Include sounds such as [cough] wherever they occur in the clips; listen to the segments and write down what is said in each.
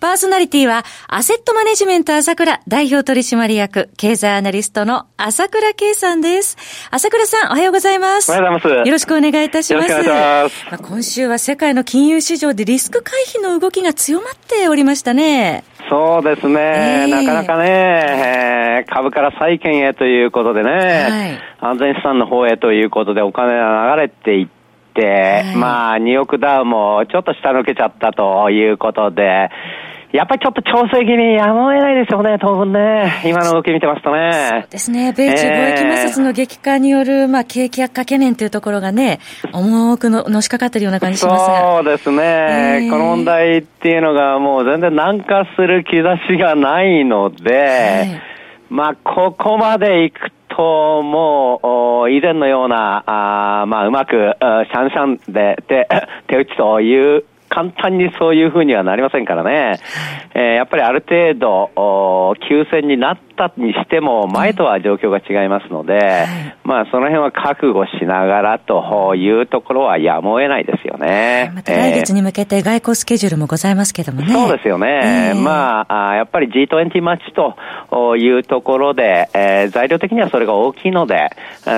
パーソナリティは、アセットマネジメント朝倉代表取締役、経済アナリストの朝倉慶さんです。朝倉さん、おはようございます。おはようございます。よろしくお願いいたします。よろしくお願いします。まあ、今週は世界の金融市場でリスク回避の動きが強まっておりましたね。そうですね。えー、なかなかね、えー、株から債券へということでね、はい、安全資産の方へということでお金が流れていって、はい、まあ、ニューヨークダウもちょっと下抜けちゃったということで、やっぱりちょっと調整気味やむを得ないですよね、当分ね。今の動き見てますとね。そうですね。米中貿易摩擦の激化による、えー、まあ、景気悪化懸念というところがね、重くののしかかっているような感じしますが。そうですね、えー、この問題っていうのがもう全然軟化する兆しがないので、はい、まあ、ここまでいくと、もう、以前のような、あまあ、うまく、シャンシャンで手手打ちという簡単にそういうふうにはなりませんからね、えー、やっぱりある程度、休戦になったにしても、前とは状況が違いますので、はい、まあ、その辺は覚悟しながらというところはやむを得ないですよね。また来月に向けて外交スケジュールもございますけどもね。そうですよね。えー、まあ、やっぱり G20 マッチというところで、えー、材料的にはそれが大きいので、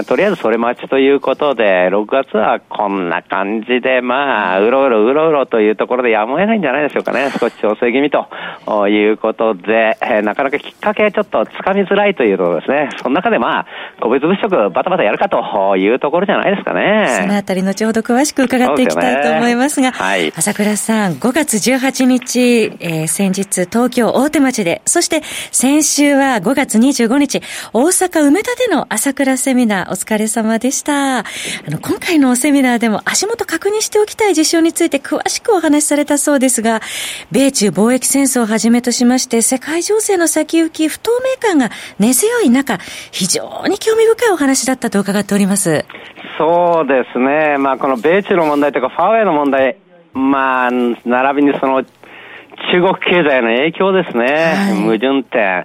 とりあえずそれ待ちということで、6月はこんな感じで、まあ、うろうろうろうろというところでやむを得ないんじゃないでしょうかね。少し調整気味ということで、えー、なかなかきっかけちょっとつかみづらいというところですね。その中でまあ、個別物色バタバタやるかというところじゃないですかね。そのあたり後ほど詳しく伺っていきたいと思いますが、すね、はい、朝倉さん、5月18日、えー、先日東京大手町で、そして先週は5月25日、大阪梅田での朝倉セミナーお疲れ様でした。あの、今回のセミナーでも足元確認しておきたい事象について詳しくお話しされたそうですが、米中貿易戦争をはじめとしまして、世界情勢の先行き、不透明感が根強い中、非常に興味深いお話だったと伺っております。そうですね。まあ、この米中の問題とか、ファーウェイの問題、まあ、並びにその、中国経済の影響ですね。はい、矛盾点。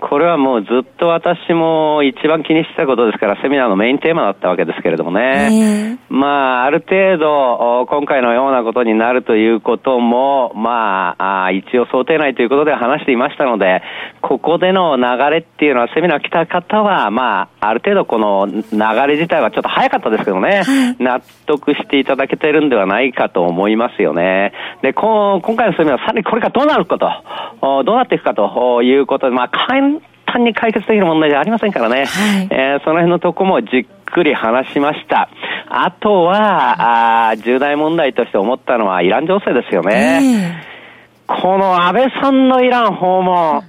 これはもうずっと私も一番気にしてたことですから、セミナーのメインテーマだったわけですけれどもね。えー、まあ、ある程度、今回のようなことになるということも、まあ、一応想定内ということで話していましたので、ここでの流れっていうのは、セミナー来た方は、まあ、ある程度この流れ自体はちょっと早かったですけどね、はい、納得していただけてるんではないかと思いますよね。で、今回のセミナーはさらにこれからどうなるかと、どうなっていくかということで、まあ、単に解決できる問題じゃありませんからね、はい、えー、その辺のとこもじっくり話しました。あとは、あ重大問題として思ったのはイラン情勢ですよね。えー、この安倍さんのイラン訪問、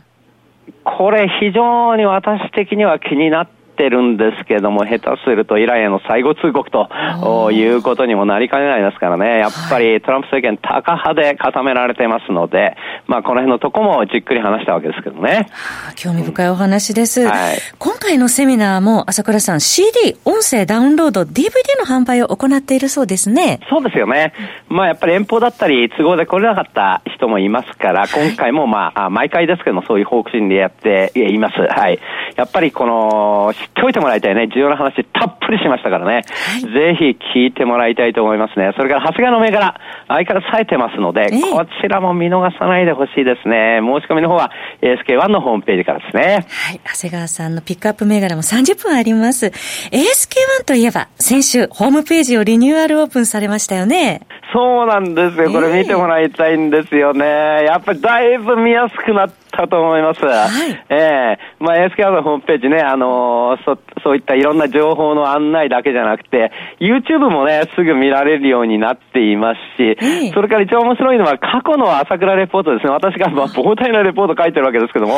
これ非常に私的には気になってってるんですけども、下手するとイランへの最後通告ということにもなりかねないですからね、やっぱりトランプ政権、タカ派で固められてますので、まあ、この辺のとこもじっくり話したわけですけどね。興味深いお話です。はい、今回のセミナーも、朝倉さん、CD、音声ダウンロード、DVD の販売を行っているそうですね。そうですよね。まあ、やっぱり遠方だったり、都合で来れなかった人もいますから、今回もまあ、毎回ですけども、そういう方針でやっています。はい。やっぱりこの、知っておいてもらいたいね、重要な話たっぷりしましたからね、はい、ぜひ聞いてもらいたいと思いますね。それから、長谷川の銘柄、相変わらず冴えてますので、えー、こちらも見逃さないでほしいですね。申し込みの方は ASK1 のホームページからですね。はい。長谷川さんのピックアップ銘柄も30分あります。ASK1 といえば、先週、ホームページをリニューアルオープンされましたよね。そうなんですよ。これ見てもらいたいんですよね。やっぱりだいぶ見やすくなったと思います。はい、ええー、まあ SK のホームページね、あのー、そ、そういったいろんな情報の案内だけじゃなくて、YouTube もね、すぐ見られるようになっていますし、それから一番面白いのは過去の朝倉レポートですね。私がまあ膨大なレポート書いてるわけですけども、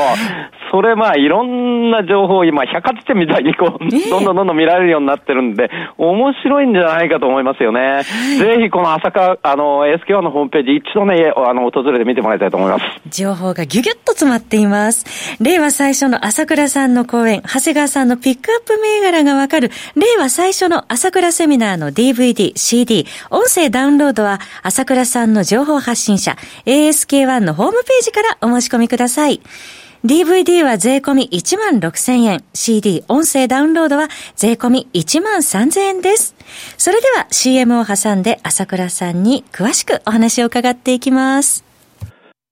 それまあいろんな情報を今百科事典みたいにこう、どんどんどんどん見られるようになってるんで、面白いんじゃないかと思いますよね。ぜひこの朝倉、あの、SK1 のホームページ一度ね、あの、訪れてみてもらいたいと思います。情報がギュギュッと詰まっています。令和最初の朝倉さんの講演、長谷川さんのピックアップ銘柄がわかる、令和最初の朝倉セミナーの DVD、CD、音声ダウンロードは、朝倉さんの情報発信者、ASK1 のホームページからお申し込みください。DVD は税込み1万6000円。CD、音声ダウンロードは税込み1万3000円です。それでは CM を挟んで朝倉さんに詳しくお話を伺っていきます。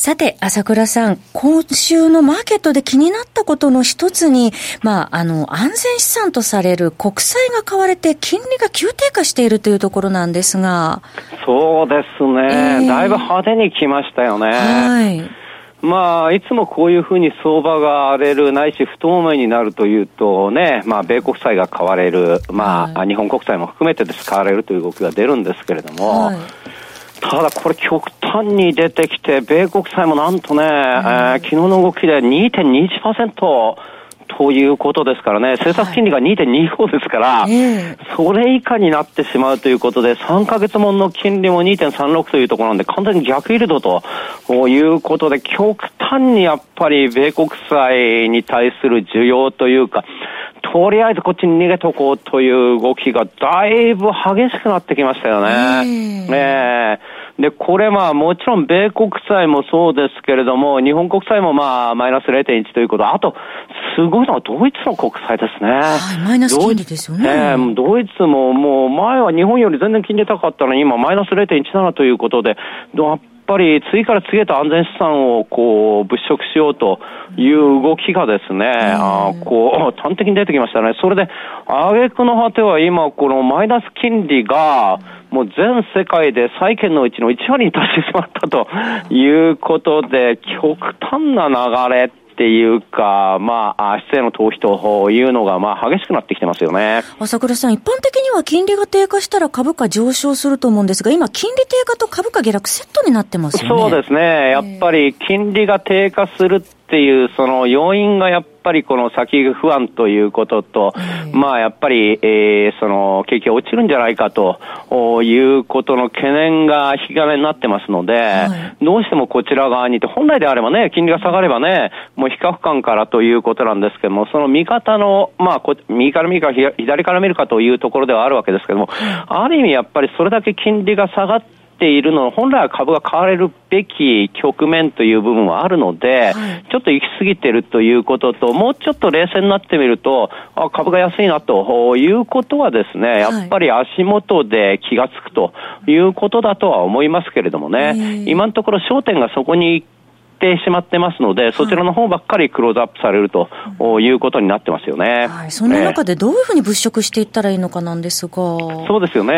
さて、朝倉さん、今週のマーケットで気になったことの一つに、まあ、あの、安全資産とされる国債が買われて金利が急低下しているというところなんですが。そうですね。えー、だいぶ派手に来ましたよね。はい。まあ、いつもこういうふうに相場が荒れる、ないし不透明になるというとね、まあ、米国債が買われる、まあ、はい、日本国債も含めてです買われるという動きが出るんですけれども、はいただこれ極端に出てきて、米国債もなんとね、うん、えー、昨日の動きで2.21%ということですからね、政策金利が2.25ですから、はい、それ以下になってしまうということで、3ヶ月もの金利も2.36というところなんで、完全に逆イールドということで、極端にやっぱり米国債に対する需要というか、とりあえずこっちに逃げとこうという動きがだいぶ激しくなってきましたよね。ねで、これまあもちろん米国債もそうですけれども、日本国債もまあマイナス0.1ということ、あと、すごいのはドイツの国債ですね。はい、マイナス金利ですよね。えー、ドイツももう前は日本より全然金利高かったのに、今マイナス0.17ということで、ぱり次から次へと安全資産をこう物色しようという動きがですね、あこう [laughs] 端的に出てきましたね。それで、挙句の果ては今このマイナス金利が、もう全世界で債券のうちの1割に達してしまったということで、極端な流れっていうか、まあ、失礼の逃避というのが、まあ、激しくなってきてますよね。朝倉さん、一般的には金利が低下したら株価上昇すると思うんですが、今、金利低下と株価下落セットになってますよね。そうですね。やっぱり、金利が低下するっていう、その要因がやっぱりこの先不安ということと、まあやっぱり、えー、その景気が落ちるんじゃないかということの懸念が引き金になってますので、はい、どうしてもこちら側にいて、本来であればね、金利が下がればね、もう比較感からということなんですけども、その見方の、まあ右から見るか左から見るかというところではあるわけですけども、ある意味やっぱりそれだけ金利が下がってているのは、本来は株が買われるべき局面という部分はあるので、はい、ちょっと行き過ぎてるということと、もうちょっと冷静になってみると、あ株が安いなということはですね、やっぱり足元で気がつくということだとは思いますけれどもね、今のところ焦点がそこにってしまってますので、そちらの方ばっかりクローズアップされるということになってますよね。はい、その中でどういうふうに物色していったらいいのかなんですが。そうですよね。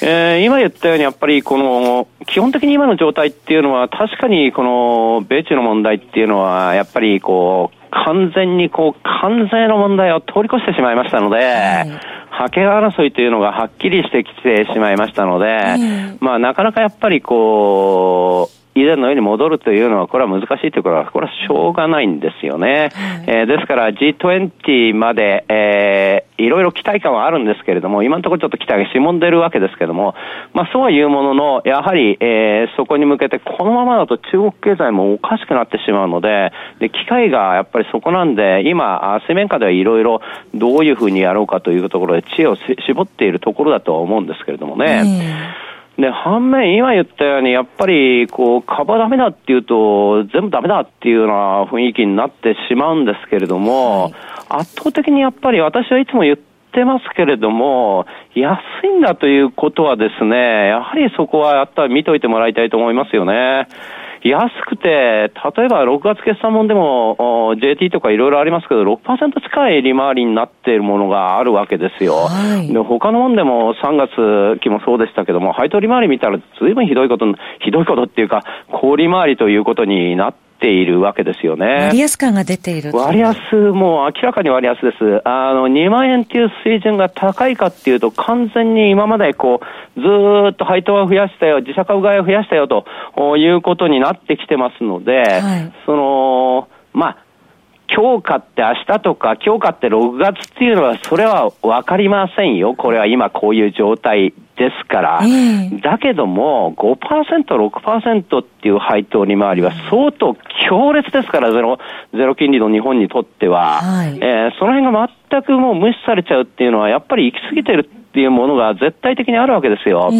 えー、えー、今言ったように、やっぱりこの、基本的に今の状態っていうのは、確かにこの、米中の問題っていうのは、やっぱりこう、完全にこう、関税の問題を通り越してしまいましたので、はい。覇権争いというのがはっきりしてきてしまいましたので、まあなかなかやっぱりこう、以前のように戻るというのは、これは難しいということは、これはしょうがないんですよね。えー、ですから G20 まで、えー、いろいろ期待感はあるんですけれども、今のところちょっと期待がしもんでるわけですけれども、まあそうはいうものの、やはり、えー、そこに向けて、このままだと中国経済もおかしくなってしまうので、で、機会がやっぱりそこなんで、今、水面下ではいろいろどういうふうにやろうかというところで知恵を絞っているところだとは思うんですけれどもね。で、反面、今言ったように、やっぱり、こう、株はダメだっていうと、全部ダメだっていうような雰囲気になってしまうんですけれども、はい、圧倒的にやっぱり私はいつも言っってますけれども、安いんだということはですね、やはりそこはやったら見といてもらいたいと思いますよね。安くて、例えば6月決算もでも、JT とかいろいろありますけど、6%近い利回りになっているものがあるわけですよ。はい、で他のもんでも3月期もそうでしたけども、配当利回り見たら随分ひどいこと、ひどいことっていうか、高利回りということになってているわけですよね。割安感が出ている割安、もう明らかに割安です。あの、2万円っていう水準が高いかっていうと、完全に今までこう、ずっと配当は増やしたよ、自社株買いを増やしたよということになってきてますので、はい、その、まあ、今日買って明日とか、今日買って6月っていうのは、それはわかりませんよ。これは今こういう状態ですから。だけども、5%、6%っていう配当利回りは相当強烈ですから、ゼロ、ゼロ金利の日本にとっては。はい、えー、その辺が全くもう無視されちゃうっていうのは、やっぱり行き過ぎてるっていうものが絶対的にあるわけですよ。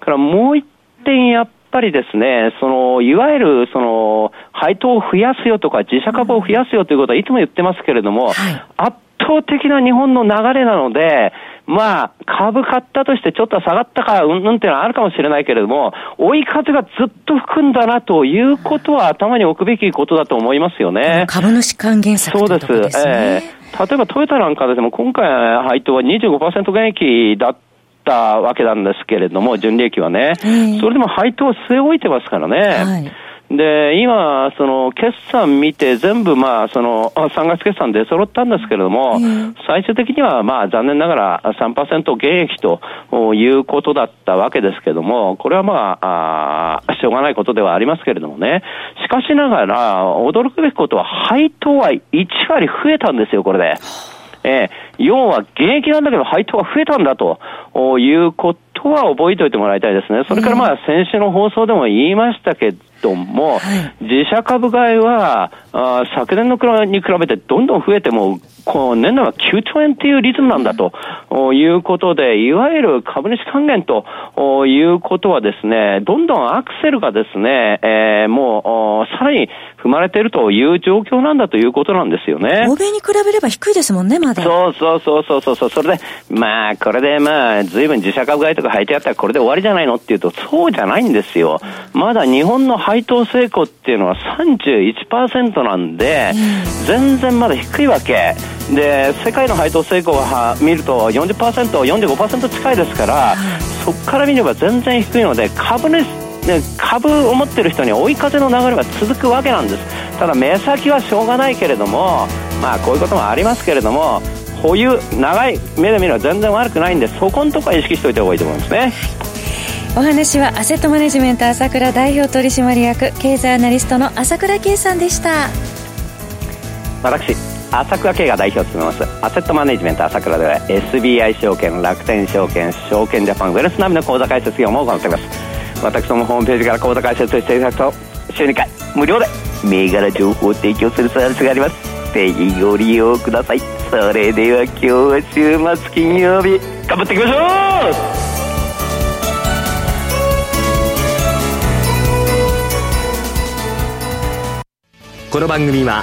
からもう一点やっぱりですね、その、いわゆる、その、配当を増やすよとか、自社株を増やすよということはいつも言ってますけれども、はい、圧倒的な日本の流れなので、まあ、株買ったとしてちょっと下がったから、うんうんっていうのはあるかもしれないけれども、追い風がずっと吹くんだなということは頭に置くべきことだと思いますよね。株主還元策ということですね。そうです。えー、例えばトヨタなんかでも今回配当は25%減益だったわけなんですけれども、純利益はね。それでも配当を据え置いてますからね。はいで、今、その、決算見て全部、まあ、その、3月決算で揃ったんですけれども、最終的には、まあ、残念ながら3%減益ということだったわけですけれども、これはまああ、しょうがないことではありますけれどもね。しかしながら、驚くべきことは、配当は1割増えたんですよ、これで。えー、要は現役なんだけど配当が増えたんだということは覚えておいてもらいたいですね。それからまあ先週の放送でも言いましたけども、はい、自社株買いはあ昨年のに比べてどんどん増えても、こう年内は9兆円っていうリズムなんだと、うん、いうことで、いわゆる株主還元ということはですね、どんどんアクセルがですね、えー、もうさらに踏まれているという状況なんだということなんですよね。欧米に比べれば低いですもんね、まだ。そうそうそうそうそう。それで、まあ、これでまあ、随分自社株買いとか入ってやったらこれで終わりじゃないのっていうと、そうじゃないんですよ。まだ日本の配当成功っていうのは31%なんで、全然まだ低いわけ。で、世界の配当成功は見ると40%、45%近いですから、そこから見れば全然低いので、株主で株を持ってる人に追い風の流れが続くわけなんです。ただ目先はしょうがないけれどもまあこういうこともありますけれども保有長い目で見るのは全然悪くないんでそこのところは意識しておいた方がいいと思いますね。お話はアセットマネジメント朝倉代表取締役経済アナリストの朝倉圭さんでした。私朝倉慶が代表を務めます。アセットマネジメント朝倉では SBI 証券楽天証券証券ジャパンウェルスナビの口座開設業務を行っています。私どもホームページから口座開設していただくと週2回無料で銘柄情報を提供するサービスがあります。ぜひご利用ください。それでは今日は週末金曜日頑張っていきましょう!この番組は